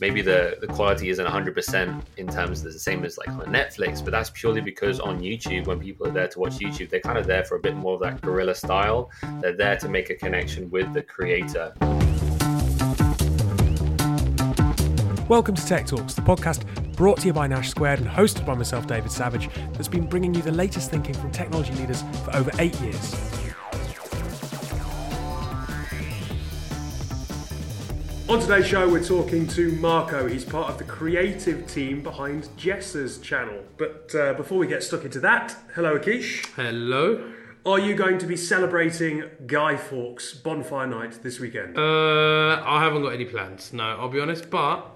maybe the, the quality isn't 100% in terms of the same as like on Netflix, but that's purely because on YouTube, when people are there to watch YouTube, they're kind of there for a bit more of that guerrilla style. They're there to make a connection with the creator. Welcome to Tech Talks, the podcast brought to you by Nash Squared and hosted by myself, David Savage, that's been bringing you the latest thinking from technology leaders for over eight years. On today's show, we're talking to Marko. He's part of the creative team behind Jesser's channel. But uh, before we get stuck into that, hello, Akish. Hello. Are you going to be celebrating Guy Fawkes Bonfire Night this weekend? Uh, I haven't got any plans. No, I'll be honest, but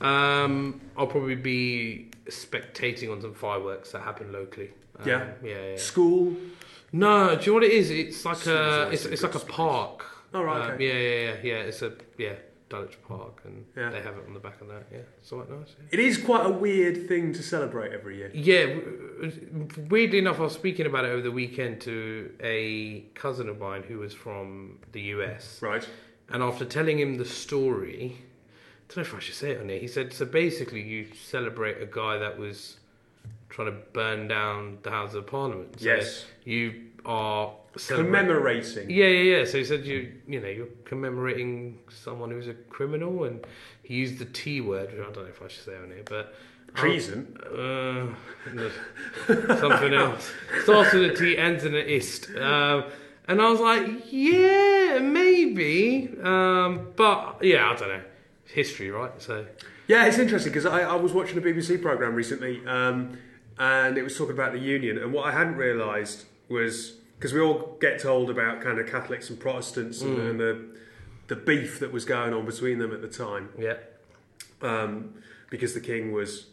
um, I'll probably be spectating on some fireworks that happen locally. Um, yeah? yeah, yeah. School? No, do you know what it is? It's like School's a, it's, it's like a park. Oh, right, Um, okay. yeah, yeah, yeah, yeah. It's a yeah Dulwich Park, and Yeah. they have it on the back of that. Yeah, it's quite nice. Yeah. It is quite a weird thing to celebrate every year. Yeah, weirdly enough, I was speaking about it over the weekend to a cousin of mine who was from the US. Right. And after telling him the story, I don't know if I should say it on here. He said, so basically, you celebrate a guy that was trying to burn down the House of Parliament. So Yes. You are. Commemorating. Yeah, yeah, yeah. So he said you, you know, you're commemorating someone who's a criminal, and he used the T word, which I don't know if I should say on here, but Treason. uh, something else. Starts with a T, ends in an ist. Um, and I was like, yeah, maybe. Um, but yeah, I don't know. History, right? So Yeah, it's interesting because I, I was watching a BBC program recently, um, and it was talking about the union. And what I hadn't realised was because we all get told about kind of Catholics and Protestants and, and the the beef that was going on between them at the time, yeah, um, because the king was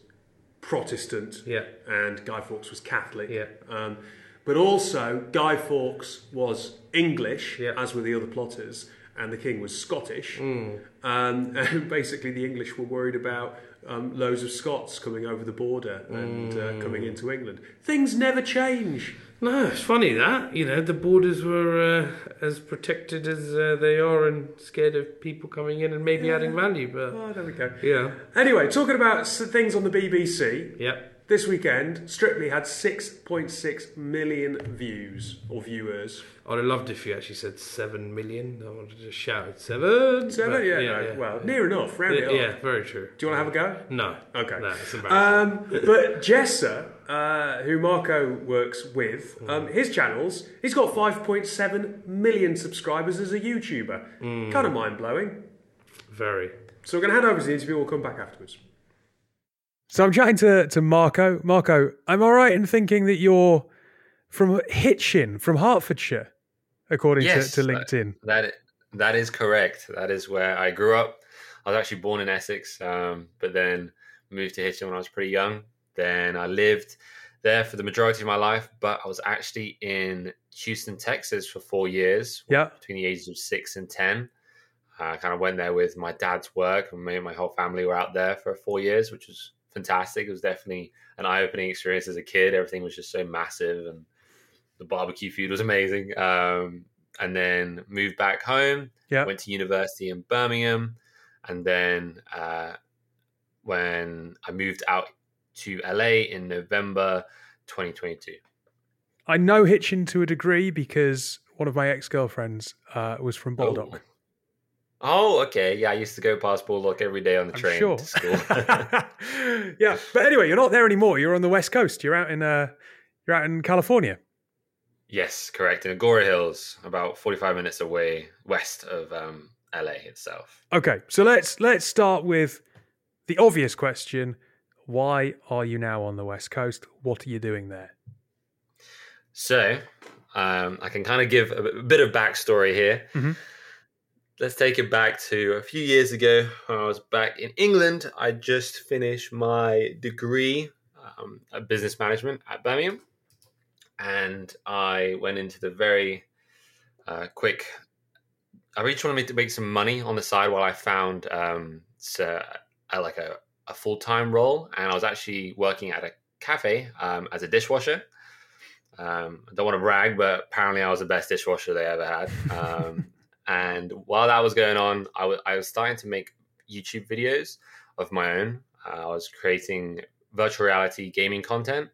Protestant yeah, and Guy Fawkes was Catholic. Yeah. Um, but also, Guy Fawkes was English, Yeah. as were the other plotters, and the king was Scottish. Mm. Um, and basically, the English were worried about um, loads of Scots coming over the border and Mm. uh, coming into England. Things never change. No, it's funny that you know the borders were uh, as protected as uh, they are, and scared of people coming in and maybe adding value. But Oh, there we go. yeah, Anyway, talking about things on the BBC, yeah. This weekend, Strictly had 6.6 million views or viewers. I'd have loved if you actually said seven million. I wanted to shout seven. Seven? but Yeah, no, well, near enough, round it yeah, up. yeah, very true. Do you want to have a go? No. Okay. No, it's embarrassing. Um, but Jesser, uh, who Marko works with, Hmm. um, his channels, he's got 5.7 million subscribers as a YouTuber. Hmm. Kind of mind blowing. very. So we're going to head over to the interview. We'll come back afterwards. So I'm chatting to, to Marko. Marko, I'm all right in thinking that you're from Hitchin, from Hertfordshire, according Yes, to, to LinkedIn. That that is correct. That is where I grew up. I was actually born in Essex, um, but then moved to Hitchin when I was pretty young. Then I lived there for the majority of my life, but I was actually in Houston, Texas for four years, Yeah. between the ages of six and ten. I kind of went there with my dad's work, and me and my whole family were out there for four years, which was fantastic. It was definitely an eye-opening experience as a kid. Everything was just so massive, and the barbecue food was amazing. Um, and then moved back home. Yeah. Went to university in Birmingham, and then uh, when I moved out to LA in November 2022. I know Hitchin to a degree because one of my ex girlfriends uh, was from Baldock. Oh, okay. Yeah, I used to go past Baldock every day on the I'm train sure. to school. yeah, but anyway, you're not there anymore. You're on the west coast. You're out in uh, you're out in California. yes, correct. In Agoura Hills, about 45 minutes away west of um, LA itself. Okay, so let's let's start with the obvious question: Why are you now on the west coast? What are you doing there? So, um, I can kind of give a bit- of backstory here. Mhm. Let's take it back to a few years ago when I was back in England. I just finished my degree um, at business management at Birmingham, and I went into the very uh, quick. I really wanted to make, to make some money on the side while I found um, so, uh, like a, a full time role, and I was actually working at a cafe um, as a dishwasher. Um, I don't want to brag, but apparently I was the best dishwasher they ever had. Um, and while that was going on, I was starting to make YouTube videos of my own. Uh, I was creating virtual reality gaming content,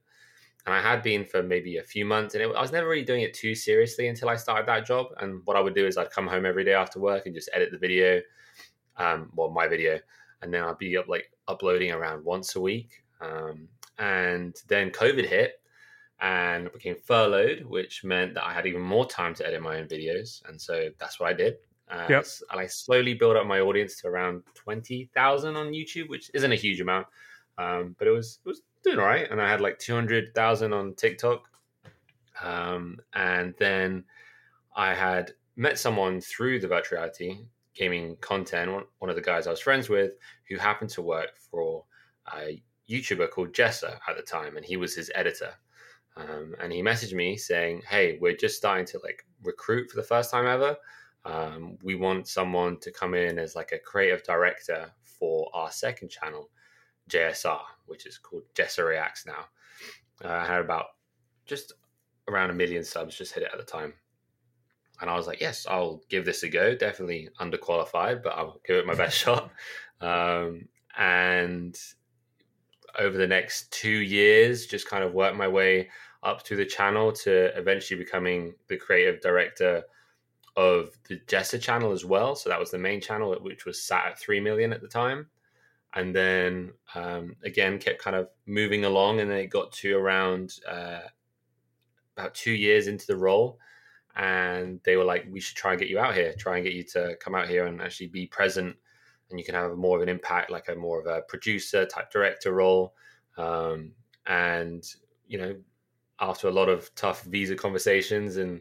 and I had been for maybe a few months, and it, I was never really doing it too seriously until I started that job. And what I would do is I'd come home every day after work and just edit the video, um, well, my video, and then I'd be up like uploading around once a week. Um, and then COVID hit, and became furloughed, which meant that I had even more time to edit my own videos, and so that's what I did. Uh, Yep. And I slowly built up my audience to around twenty thousand on YouTube, which isn't a huge amount, um, but it was it was doing all right. And I had like two hundred thousand on TikTok, um, and then I had met someone through the virtual reality gaming content. One, one of the guys I was friends with, who happened to work for a YouTuber called Jesser at the time, and he was his editor. Um, and he messaged me saying, "Hey, we're just starting to like recruit for the first time ever. Um, we want someone to come in as like a creative director for our second channel, JSR, which is called Jesser Reacts now. Uh, I had about just around a million subs, just hit it at the time. And I was like, yes, I'll give this a go. Definitely underqualified, but I'll give it my best shot. Um, and over the next two years, just kind of work my way up through the channel to eventually becoming the creative director of the Jesser channel as well. So that was the main channel, which was sat at 3 million at the time. And then um, again, kept kind of moving along, and then it got to around uh, about two years into the role. And they were like, we should try and get you out here, try and get you to come out here and actually be present. And you can have more of an impact, like a more of a producer type director role. Um, and, you know, after a lot of tough visa conversations and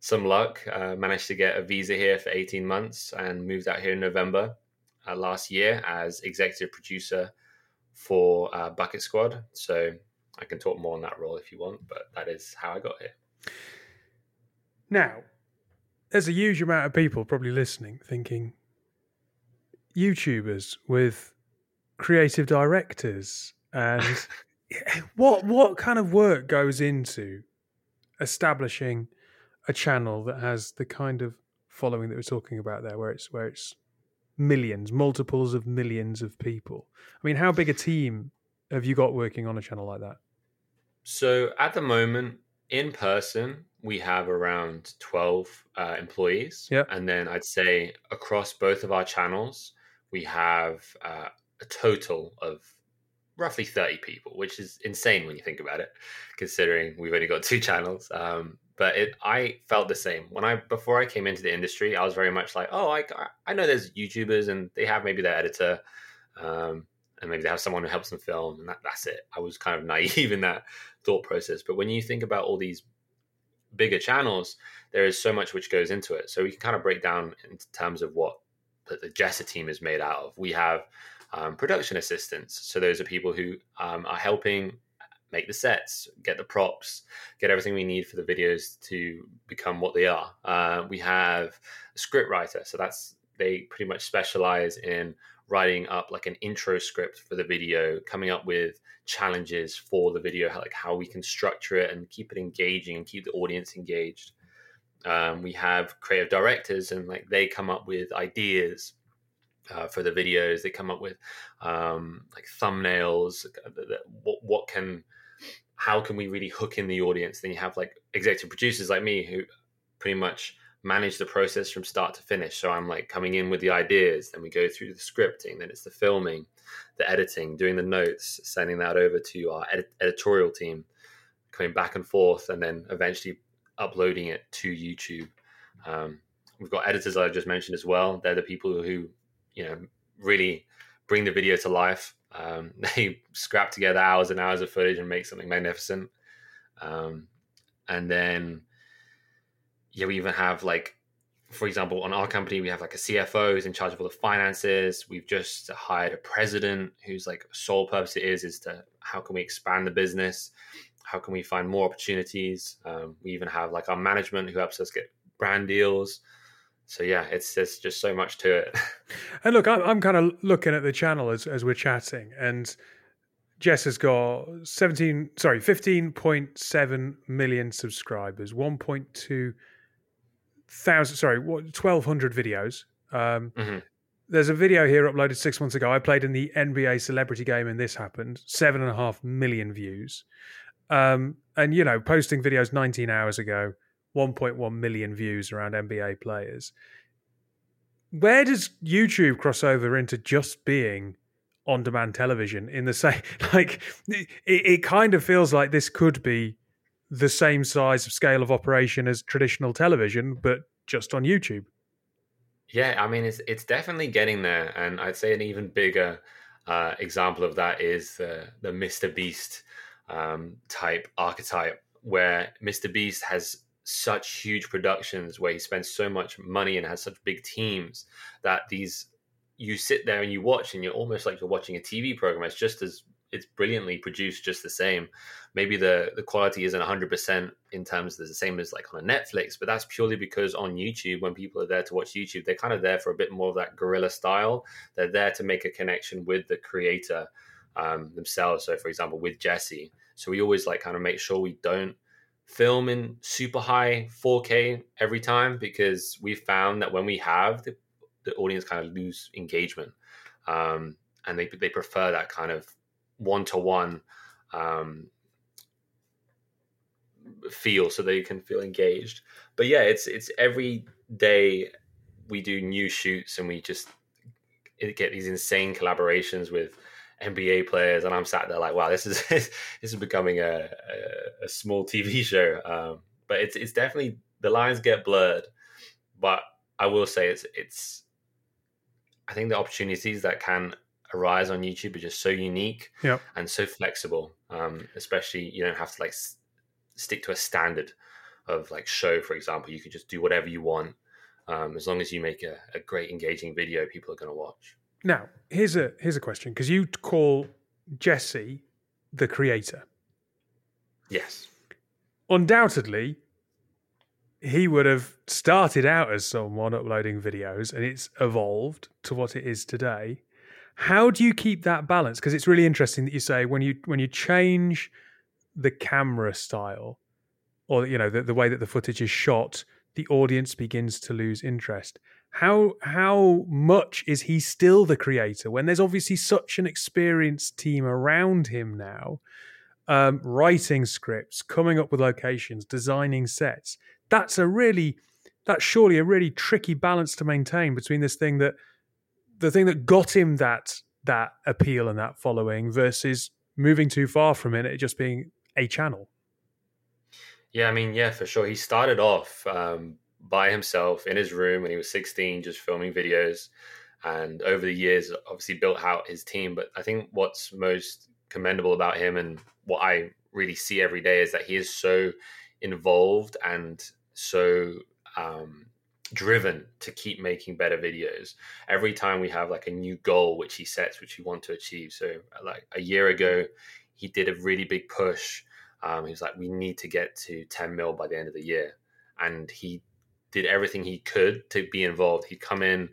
some luck, uh, managed to get a visa here for 18 months and moved out here in November uh, last year as executive producer for uh, Bucketsquad. So I can talk more on that role if you want, but that is how I got here. Now, there's a huge amount of people probably listening thinking YouTubers with creative directors and what what kind of work goes into establishing a channel that has the kind of following that we're talking about there where it's where it's millions multiples of millions of people i mean how big a team have you got working on a channel like that So at the moment, in person, we have around 12 uh, employees. Yep. And then I'd say across both of our channels, we have uh, a total of roughly 30 people, which is insane when you think about it, considering we've only got two channels. Um, but it, I felt the same when I before I came into the industry. I was very much like, oh, I, I know there's YouTubers and they have maybe their editor, um, and maybe they have someone who helps them film, and that, that's it. I was kind of naive in that thought process. But when you think about all these bigger channels, there is so much which goes into it. So we can kind of break down in terms of what the, the Jesser team is made out of. We have um, production assistants. So those are people who um, are helping make the sets, get the props, get everything we need for the videos to become what they are. Uh, we have a script writer. So that's they pretty much specialize in writing up like an intro script for the video, coming up with challenges for the video, like how we can structure it and keep it engaging and keep the audience engaged. Um, we have creative directors, and like they come up with ideas uh, for the videos. They come up with um, like thumbnails. uh, What, what can, how can we really hook in the audience? Then you have like executive producers like me who pretty much manage the process from start to finish. So I'm like coming in with the ideas, then we go through the scripting, then it's the filming, the editing, doing the notes, sending that over to our edit- editorial team, coming back and forth, and then eventually uploading it to YouTube. Um, we've got editors I just mentioned as well. They're the people who, you know, really bring the video to life. Um, they scrap together hours and hours of footage and make something magnificent. Um, and then yeah, we even have like, for example, on our company, we have like a CFO who's in charge of all the finances. We've just hired a president whose like sole purpose it is is to how can we expand the business, how can we find more opportunities. Um, we even have like our management who helps us get brand deals. So yeah, it's there's just so much to it. And look, I'm, I'm kind of looking at the channel as, as we're chatting, and Jess has got 17, sorry, 15.7 million subscribers, 1.2 thousand, sorry, what, 1,200 videos. Um, Mhm. there's a video here uploaded six months ago. I played in the NBA celebrity game and this happened. Seven and a half million views. Um, and, you know, posting videos 19 hours ago, 1.1 million views around NBA players. Where does YouTube cross over into just being on demand television in the same, like, it, it kind of feels like this could be the same size of scale of operation as traditional television, but just on YouTube. Yeah, I mean it's it's definitely getting there, and I'd say an even bigger uh, example of that is the the Mr. Beast um, type archetype, where Mr. Beast has such huge productions where he spends so much money and has such big teams that these you sit there and you watch and you're almost like you're watching a TV program. It's just as it's brilliantly produced just the same. Maybe the the quality isn't 100% in terms of the same as like on a Netflix, but that's purely because on YouTube, when people are there to watch YouTube, they're kind of there for a bit more of that guerrilla style. They're there to make a connection with the creator um, themselves. So, for example, with Jesse, so we always like kind of make sure we don't film in super high 4K every time because we found that when we have the, the audience kind of lose engagement. Um, and they, they prefer that kind of one to one feel so they can feel engaged. But yeah, it's it's every day we do new shoots and we just get these insane collaborations with NBA players, and I'm sat there like, wow, this is this is becoming a, a, a small TV show. Um, but it's it's definitely the lines get blurred. But I will say it's it's I think the opportunities that can arise on YouTube are just so unique Yep. and so flexible. Um, especially you don't have to like s- stick to a standard of like show, for example. You could just do whatever you want. Um, as long as you make a, a great engaging video, people are going to watch. Now, here's a here's a question because you call Jesse the creator. Yes. Undoubtedly, he would have started out as someone uploading videos and it's evolved to what it is today. How do you keep that balance? Because it's really interesting that you say when you when you change the camera style or you know the, the way that the footage is shot, the audience begins to lose interest. How how much is he still the creator when there's obviously such an experienced team around him now, um, writing scripts, coming up with locations, designing sets? That's a really that's surely a really tricky balance to maintain between this thing that the thing that got him that that appeal and that following versus moving too far from it, it just being a channel. Yeah, I mean, yeah, for sure. He started off um, by himself in his room when he was 16, just filming videos. And over the years, obviously built out his team. But I think what's most commendable about him and what I really see every day is that he is so involved and so um, driven to keep making better videos. Every time we have like a new goal which he sets, which we want to achieve. So, like a year ago, he did a really big push. Um, he was like, "We need to get to 10 mil by the end of the year," and he did everything he could to be involved. He'd come in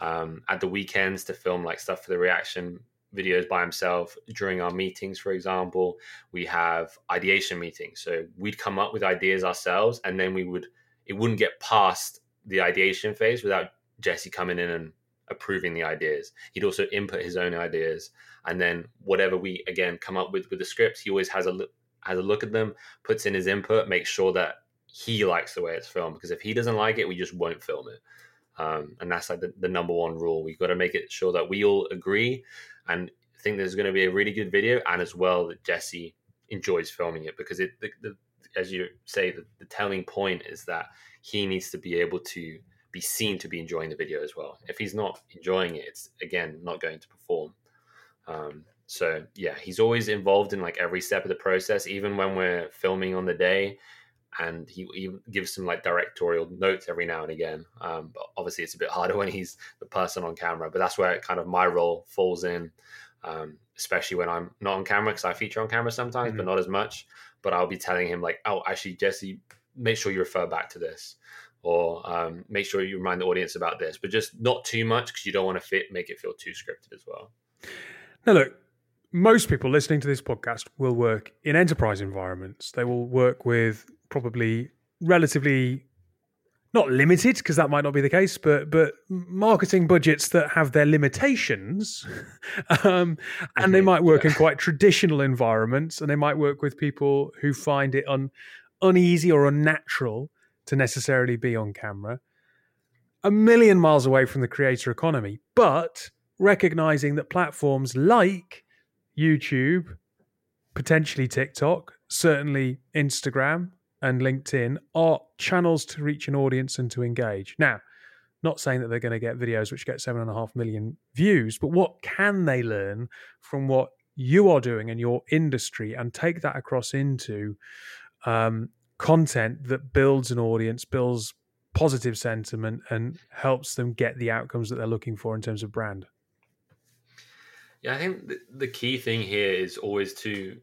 um, at the weekends to film like stuff for the reaction videos by himself. During our meetings, for example, we have ideation meetings. So we'd come up with ideas ourselves, and then we would it wouldn't get past the ideation phase without Jesse coming in and approving the ideas. He'd also input his own ideas, and then whatever we again come up with with the scripts, he always has a look, has a look at them, puts in his input, makes sure that he likes the way it's filmed. Because if he doesn't like it, we just won't film it. Um, and that's like the, the number one rule. We've got to make it sure that we all agree and think there's going to be a really good video, and as well that Jesse enjoys filming it because it, the, the, as you say, the, the telling point is that he needs to be able to be seen to be enjoying the video as well. If he's not enjoying it, it's again not going to perform. Um, so yeah, he's always involved in like every step of the process, even when we're filming on the day. And he, he gives some like directorial notes every now and again. Um, but obviously, it's a bit harder when he's the person on camera. But that's where kind of my role falls in, um, especially when I'm not on camera because I feature on camera sometimes, mm-hmm. but not as much. But I'll be telling him like, "Oh, actually, Jesse, make sure you refer back to this." or um, make sure you remind the audience about this, but just not too much because you don't want to fit make it feel too scripted as well. Now, look, most people listening to this podcast will work in enterprise environments. They will work with probably relatively not limited because that might not be the case, but but marketing budgets that have their limitations, um, and they Mhm. might work in quite traditional environments, and they might work with people who find it un, uneasy or unnatural to necessarily be on camera. A million miles away from the creator economy, but recognizing that platforms like YouTube, potentially TikTok, certainly Instagram and LinkedIn are channels to reach an audience and to engage. Now, not saying that they're going to get videos which get seven and a half million views, but what can they learn from what you are doing in your industry and take that across into um, content that builds an audience, builds positive sentiment, and helps them get the outcomes that they're looking for in terms of brand? Yeah, I think the, key thing here is always to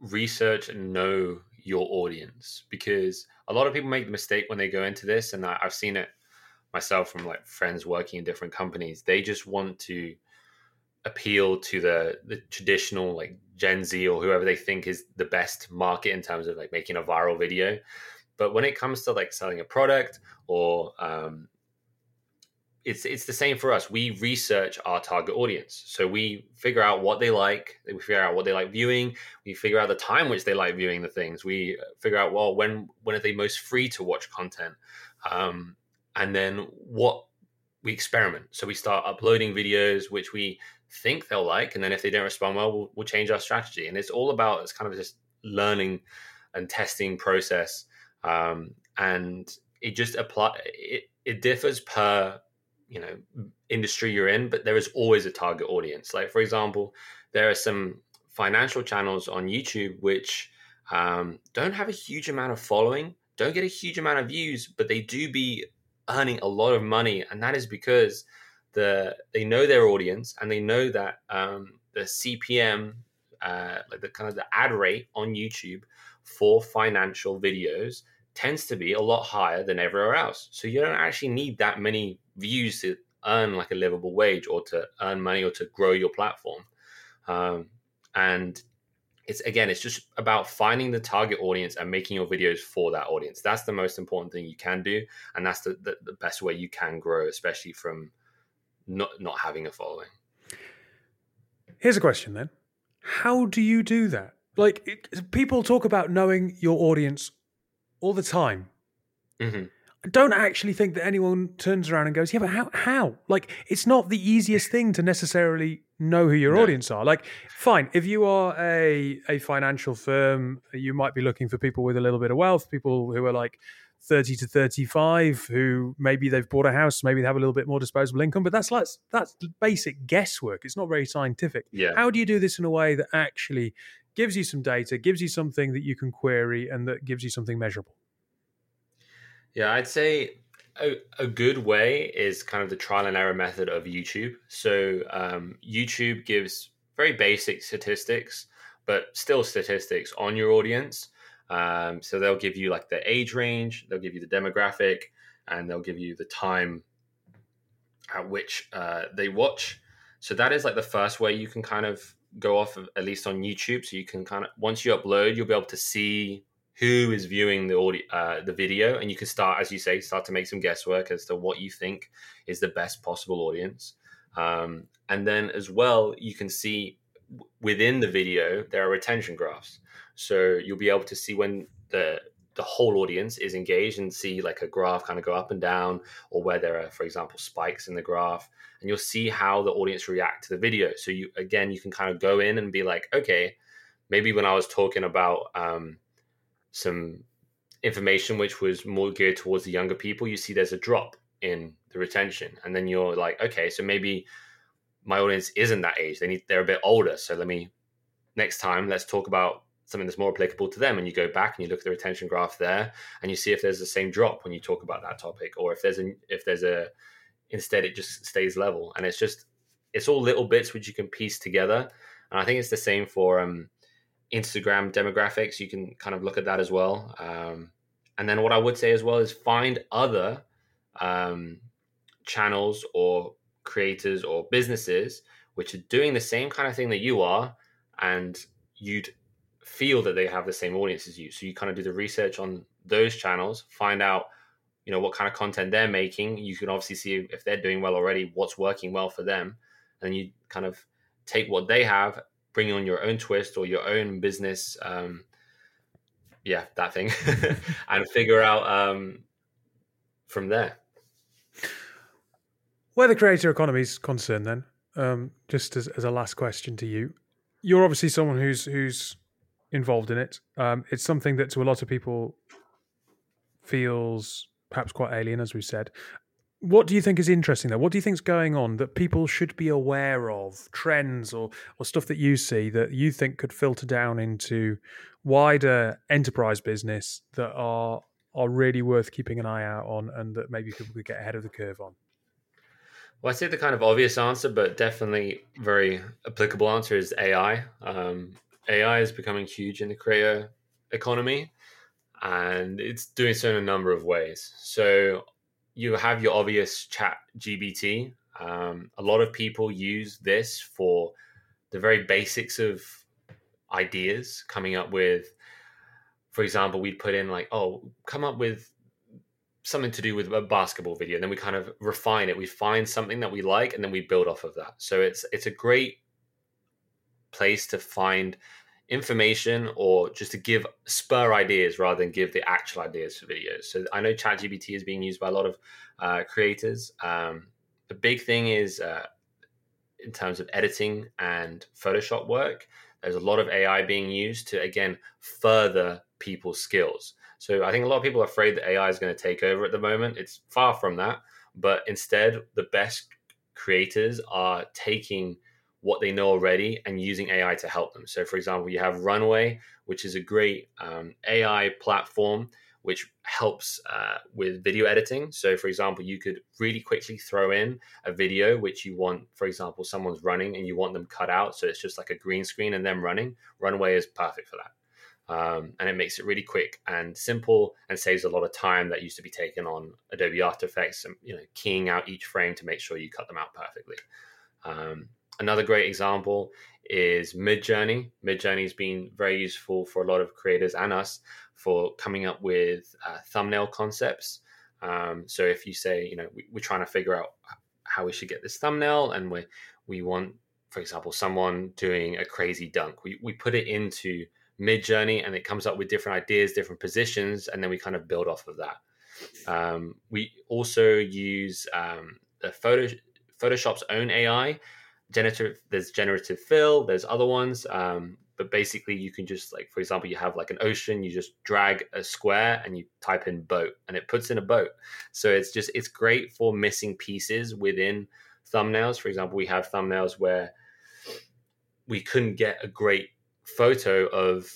research and know your audience because a lot of people make the mistake when they go into this, and I, I've seen it myself from like friends working in different companies. They just want to appeal to the the traditional like Gen Z or whoever they think is the best market in terms of like making a viral video. But when it comes to like selling a product or um, it's it's the same for us. We research our target audience, so we figure out what they like. We figure out what they like viewing. We figure out the time which they like viewing the things. We figure out well when when are they most free to watch content, um, and then what we experiment. So we start uploading videos which we think they'll like, and then if they don't respond well, we'll, we'll change our strategy. And it's all about it's kind of just learning and testing process, um, and it just apply. It, it differs per you know industry you're in but there is always a target audience like for example there are some financial channels on youtube which um, don't have a huge amount of following don't get a huge amount of views but they do be earning a lot of money and that is because the they know their audience and they know that um, the cpm uh, like the kind of the ad rate on youtube for financial videos tends to be a lot higher than everywhere else. So you don't actually need that many views to earn like a livable wage or to earn money or to grow your platform. Um, and it's again, it's just about finding the target audience and making your videos for that audience. That's the most important thing you can do, and that's the, the, the best way you can grow, especially from not not having a following. Here's a question then. How do you do that? Like, it, people talk about knowing your audience all the time. hmm I don't actually think that anyone turns around and goes, "Yeah, but how? How? Like, it's not the easiest thing to necessarily know who your No. audience are. Like, fine, if you are a a financial firm, you might be looking for people with a little bit of wealth, people who are like thirty to thirty five, who maybe they've bought a house, maybe they have a little bit more disposable income. But that's like that's basic guesswork. It's not very scientific. Yeah. How do you do this in a way that actually gives you some data, gives you something that you can query, and that gives you something measurable? Yeah, I'd say a, a good way is kind of the trial and error method of YouTube. So um, YouTube gives very basic statistics, but still statistics on your audience. Um, so they'll give you like the age range, they'll give you the demographic, and they'll give you the time at which uh, they watch. So that is like the first way you can kind of go off of, at least on YouTube. So you can kind of once you upload, you'll be able to see who is viewing the audio, uh, the video, and you can start, as you say, start to make some guesswork as to what you think is the best possible audience. Um, and then as well, you can see within the video there are retention graphs, so you'll be able to see when the the whole audience is engaged and see like a graph kind of go up and down, or where there are, for example, spikes in the graph, and you'll see how the audience react to the video. So you again, you can kind of go in and be like, okay, maybe when I was talking about um, some information which was more geared towards the younger people, you see there's a drop in the retention, and then you're like, okay, so maybe my audience isn't that age; they need they're a bit older. So let me next time let's talk about something that's more applicable to them. And you go back and you look at the retention graph there, and you see if there's the same drop when you talk about that topic, or if there's a if there's a instead it just stays level, and it's just it's all little bits which you can piece together. And I think it's the same for um, Instagram demographics. You can kind of look at that as well. Um, and then what I would say as well is find other um, channels or creators or businesses which are doing the same kind of thing that you are, and you'd feel that they have the same audience as you. So you kind of do the research on those channels, find out you know what kind of content they're making. You can obviously see if they're doing well already, what's working well for them, and you kind of take what they have, bring on your own twist or your own business. Um, yeah, that thing, and figure out um, from there. Where the creator economy is concerned, then, um, just as, as a last question to you, you're obviously someone who's who's involved in it. Um, it's something that to a lot of people feels perhaps quite alien, as we said. What do you think is interesting though? What do you think is going on that people should be aware of? Trends or or stuff that you see that you think could filter down into wider enterprise business that are are really worth keeping an eye out on and that maybe people could get ahead of the curve on? Well, I say the kind of obvious answer, but definitely very applicable answer is AI. Um, AI is becoming huge in the creator economy, and it's doing so in a number of ways. So you have your obvious chat GBT. Um, a lot of people use this for the very basics of ideas, coming up with, for example, we'd put in like, oh, come up with something to do with a basketball video. And then we kind of refine it. We find something that we like and then we build off of that. So it's it's a great place to find information or just to give spur ideas rather than give the actual ideas for videos so i know ChatGPT is being used by a lot of uh, creators um, the big thing is uh, in terms of editing and photoshop work there's a lot of ai being used to again further people's skills so I think a lot of people are afraid that AI is going to take over at the moment. It's far from that. But instead, the best creators are taking what they know already and using AI to help them. So, for example, you have Runway, which is a great um, AI platform which helps uh, with video editing. So, for example, you could really quickly throw in a video which you want, for example, someone's running and you want them cut out. So it's just like a green screen and them running. Runway is perfect for that um, and it makes it really quick and simple and saves a lot of time that used to be taken on Adobe After Effects and you know keying out each frame to make sure you cut them out perfectly. Um, another great example is Midjourney. Midjourney has been very useful for a lot of creators and us for coming up with uh, thumbnail concepts. Um, so if you say, you know, we, are trying to figure out how we should get this thumbnail, and we we want, for example, someone doing a crazy dunk, we we put it into Midjourney and it comes up with different ideas different positions and then we kind of build off of that um, we also use um, the photo photoshop's own ai generative there's generative fill there's other ones um, but basically you can just like for example you have like an ocean you just drag a square and you type in boat and it puts in a boat so it's just it's great for missing pieces within thumbnails for example we have thumbnails where we couldn't get a great photo of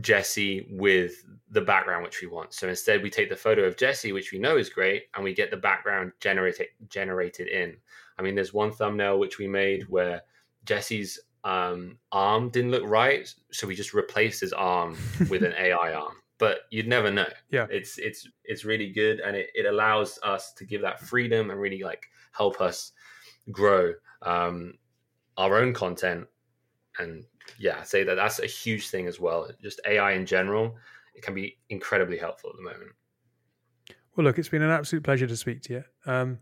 Jesse with the background which we want. So instead, we take the photo of Jesse, which we know is great, and we get the background generated generated in. I mean, there's one thumbnail which we made where Jesse's um, arm didn't look right, so we just replaced his arm with an AI arm. But you'd never know. Yeah, it's it's it's really good, and it, it allows us to give that freedom and really like help us grow um, our own content and yeah, I'd say that that's a huge thing as well. Just AI in general, it can be incredibly helpful at the moment. Well, look, it's been an absolute pleasure to speak to you. Um,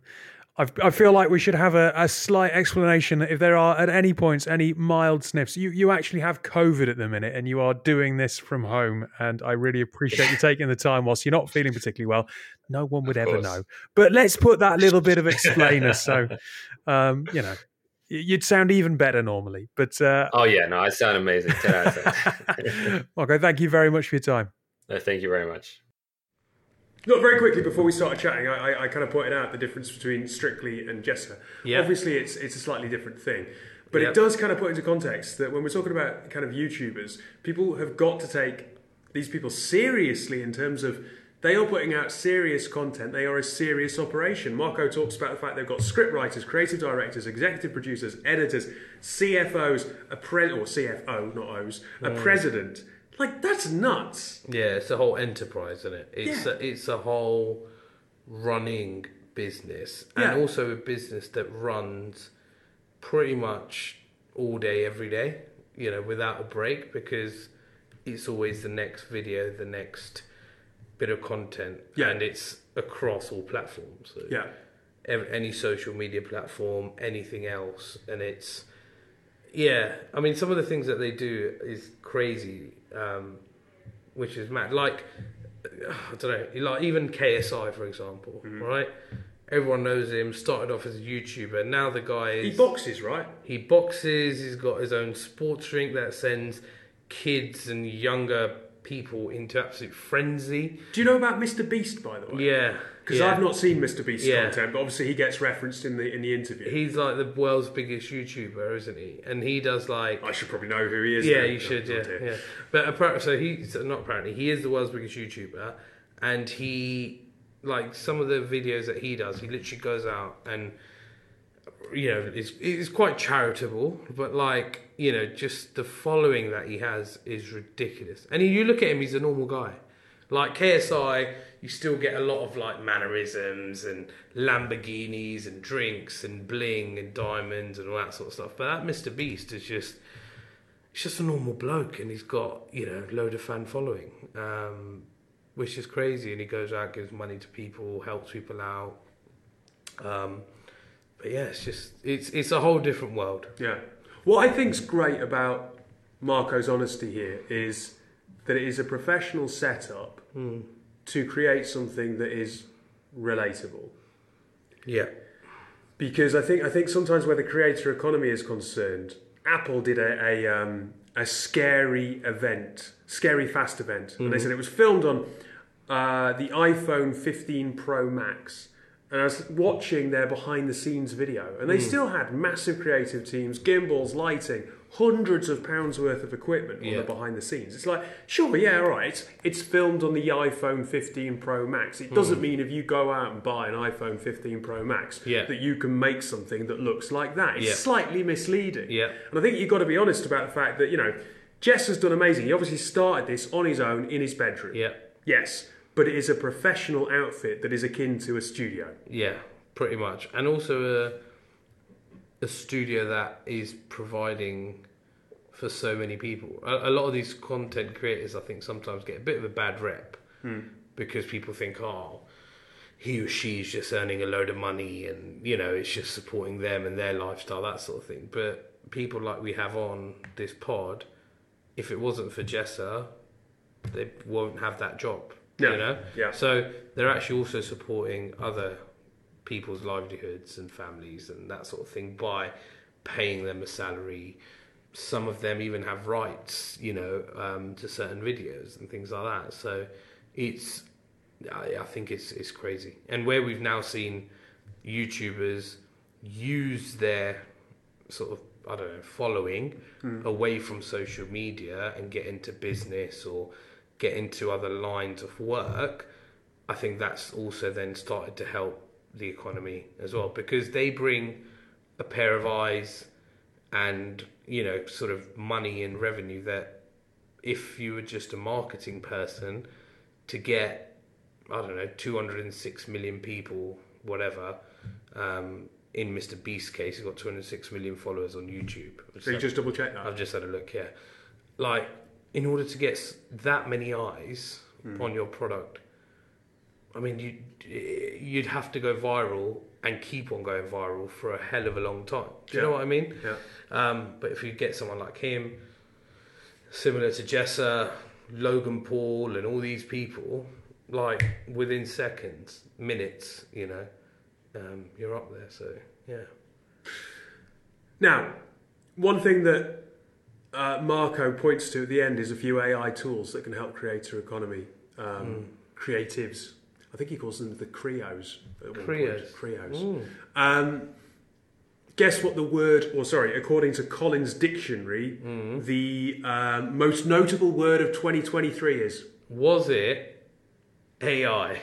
i feel like we should have a, a, slight explanation that if there are at any points any mild sniffs. You you actually have COVID at the minute, and you are doing this from home. And I really appreciate you taking the time whilst you're not feeling particularly well. No one would ever know. But let's put that little bit of explainer. so, um, you know, You'd sound even better normally, but uh, oh yeah, no, I sound amazing. okay, thank you very much for your time. No, thank you very much. Not very quickly before we started chatting, I, I, I, kind of pointed out the difference between Strictly and Jesser. Obviously, it's it's a slightly different thing, but yep. it does kind of put into context that when we're talking about kind of YouTubers, people have got to take these people seriously in terms of they are putting out serious content. They are a serious operation. Marko talks about the fact they've got script writers, creative directors, executive producers, editors, CFOs, a pre- or CFO, not O's, a mm. president. Like that's nuts. Yeah, it's a whole enterprise, isn't it? It's yeah. a, it's a whole running business, and yeah. also a business that runs pretty much all day, every day. You know, without a break, because it's always the next video, the next bit of content, Yeah. and it's across all platforms. So Yeah. ev- any social media platform, anything else, and it's yeah. I mean, some of the things that they do is crazy, um, which is mad. Like I don't know, like even KSI for example, Mm-hmm. right? Everyone knows him. Started off as a YouTuber. Now the guy is He boxes, right? he boxes. He's got his own sports drink that sends kids and younger people into absolute frenzy. Do you know about Mr. Beast, by the way? Yeah, Because yeah. I've not seen Mr. Beast's Yeah. content, but obviously he gets referenced in the in the interview. He's like the world's biggest YouTuber, isn't he? And he does like I should probably know who he is. yeah, then. you should Oh, yeah, yeah. But apparently, so he's so not apparently he is the world's biggest YouTuber, and he like some of the videos that he does, he literally goes out and you know is is quite charitable, but like you know just the following that he has is ridiculous. And you look at him, he's a normal guy. Like KSI, you still get a lot of like mannerisms and Lamborghinis and drinks and bling and diamonds and all that sort of stuff. But that Mr. Beast is just he's just a normal bloke and he's got you know load of fan following um, which is crazy and he goes out gives money to people helps people out um, but yeah it's just it's it's a whole different world Yeah. What I think's great about Marko's honesty here is that it is a professional setup Hmm. to create something that is relatable. yeah Because I think I think sometimes where the creator economy is concerned, Apple did a a, um, a scary event, scary fast event, and they said it was filmed on uh, the iPhone 15 Pro Max. And I was watching their behind the scenes video, and they hmm. still had massive creative teams, gimbals, lighting, hundreds of pounds worth of equipment on the behind the scenes. It's like, sure, yeah, all right, it's, filmed on the iPhone 15 Pro Max. It doesn't hmm. mean if you go out and buy an iPhone 15 Pro Max Yeah. that you can make something that looks like that. It's Yeah. slightly misleading. Yeah. And I think you've got to be honest about the fact that, you know, Jess has done amazing. He obviously started this on his own in his bedroom. yeah Yes. But it is a professional outfit that is akin to a studio. yeah pretty much. And also a a studio that is providing for so many people. A, a lot of these content creators i think sometimes get a bit of a bad rep hmm. because people think oh he or she's just earning a load of money and you know it's just supporting them and their lifestyle that sort of thing. But people like we have on this pod if it wasn't for jesser they won't have that job Yeah, you know? Yeah. so they're actually also supporting other people's livelihoods and families and that sort of thing by paying them a salary. Some of them even have rights you know um, to certain videos and things like that. So it's I, I think it's it's crazy. And where we've now seen youtubers use their sort of I don't know following away from social media and get into business or get into other lines of work I think that's also then started to help the economy as well because they bring a pair of eyes and you know sort of money and revenue that if you were just a marketing person to get I don't know 206 million people whatever um, in Mr Beast's case he's got 206 million followers on YouTube So you just double check that. I've just had a look here. Like, in order to get that many eyes Hmm. on your product, I mean, you you'd have to go viral and keep on going viral for a hell of a long time. Do you know what I mean? Yeah. Um, but if you get someone like him, similar to Jesser, Logan Paul, and all these people, like within seconds, minutes, you know, um, you're up there. So yeah, Now, one thing that uh, Marko points to at the end is a few AI tools that can help creator economy, um, creatives. I think he calls them the Creos. at one point. Creos. Creos. Um, guess what the word, or sorry, according to Collins Dictionary, the um, most notable word of 2023 is, was it AI?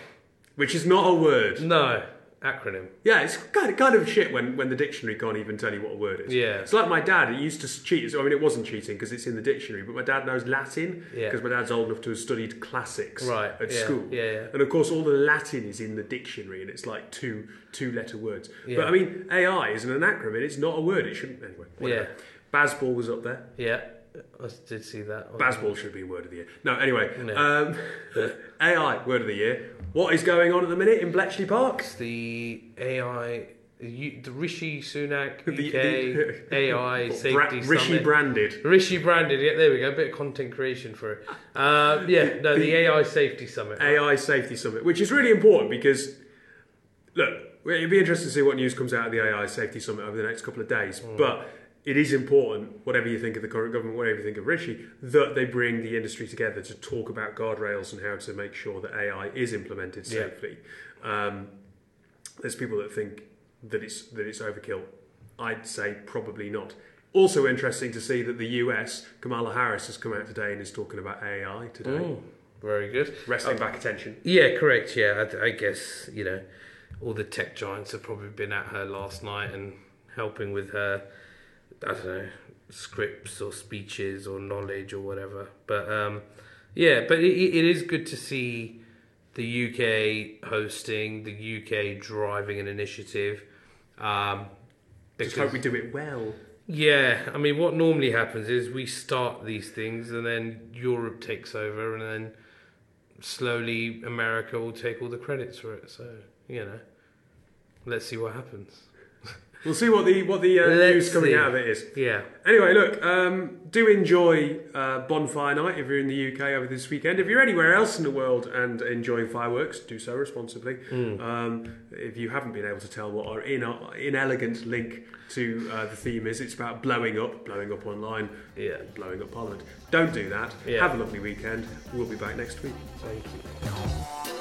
which is not a word. No, acronym. Yeah, it's kind of, kind of shit when, when the dictionary can't even tell you what a word is. Yeah. It's like my dad, he used to cheat. I mean, it wasn't cheating because it's in the dictionary, but my dad knows Latin Yeah. because my dad's old enough to have studied classics Right, at yeah, school. yeah, yeah. And of course, all the Latin is in the dictionary and it's like two two letter words. Yeah. But I mean, AI isn't an acronym, it's not a word. It shouldn't, anyway. Whatever. Yeah. Bazball was up there. Yeah, I did see that. Bazball should be word of the year. No, anyway, No. um, AI word of the year. What is going on at the minute in Bletchley Park? It's the AI, the the Rishi Sunak UK the- AI Bra- Safety Rishi Summit. branded. Rishi branded, yeah, there we go. A bit of content creation for it. Uh, yeah, no, the AI Safety Summit. AI Safety Summit, which is really important because, look, it'd be interesting to see what news comes out of the AI Safety Summit over the next couple of days. Mm. But it is important, whatever you think of the current government, whatever you think of Rishi, that they bring the industry together to talk about guardrails and how to make sure that AI is implemented Yeah. safely. Um, there's people that think that it's that it's overkill. I'd say probably not. Also interesting to see that the US, Kamala Harris, has come out today and is talking about AI today, Mm, very good. wrestling back attention. Yeah, correct. Yeah, I, I guess you know all the tech giants have probably been at her last night and helping with her. I don't know scripts or speeches or knowledge or whatever. But um, yeah, but it, it is good to see the UK hosting, the UK driving an initiative. Um, Just hope we do it well. yeah, I mean, what normally happens is we start these things, and then Europe takes over, and then slowly America will take all the credits for it. So you know, let's see what happens. We'll see what the what the uh, news coming see. out of it is. Yeah, Anyway, look, um, do enjoy uh, bonfire night if you're in the UK over this weekend. If you're anywhere else in the world and enjoying fireworks, do so responsibly. Um, if you haven't been able to tell what our in- inelegant link to uh, the theme is, it's about blowing up, blowing up online, yeah. blowing up Parliament. Don't do that. Yeah. Have a lovely weekend. We'll be back next week. Thank you.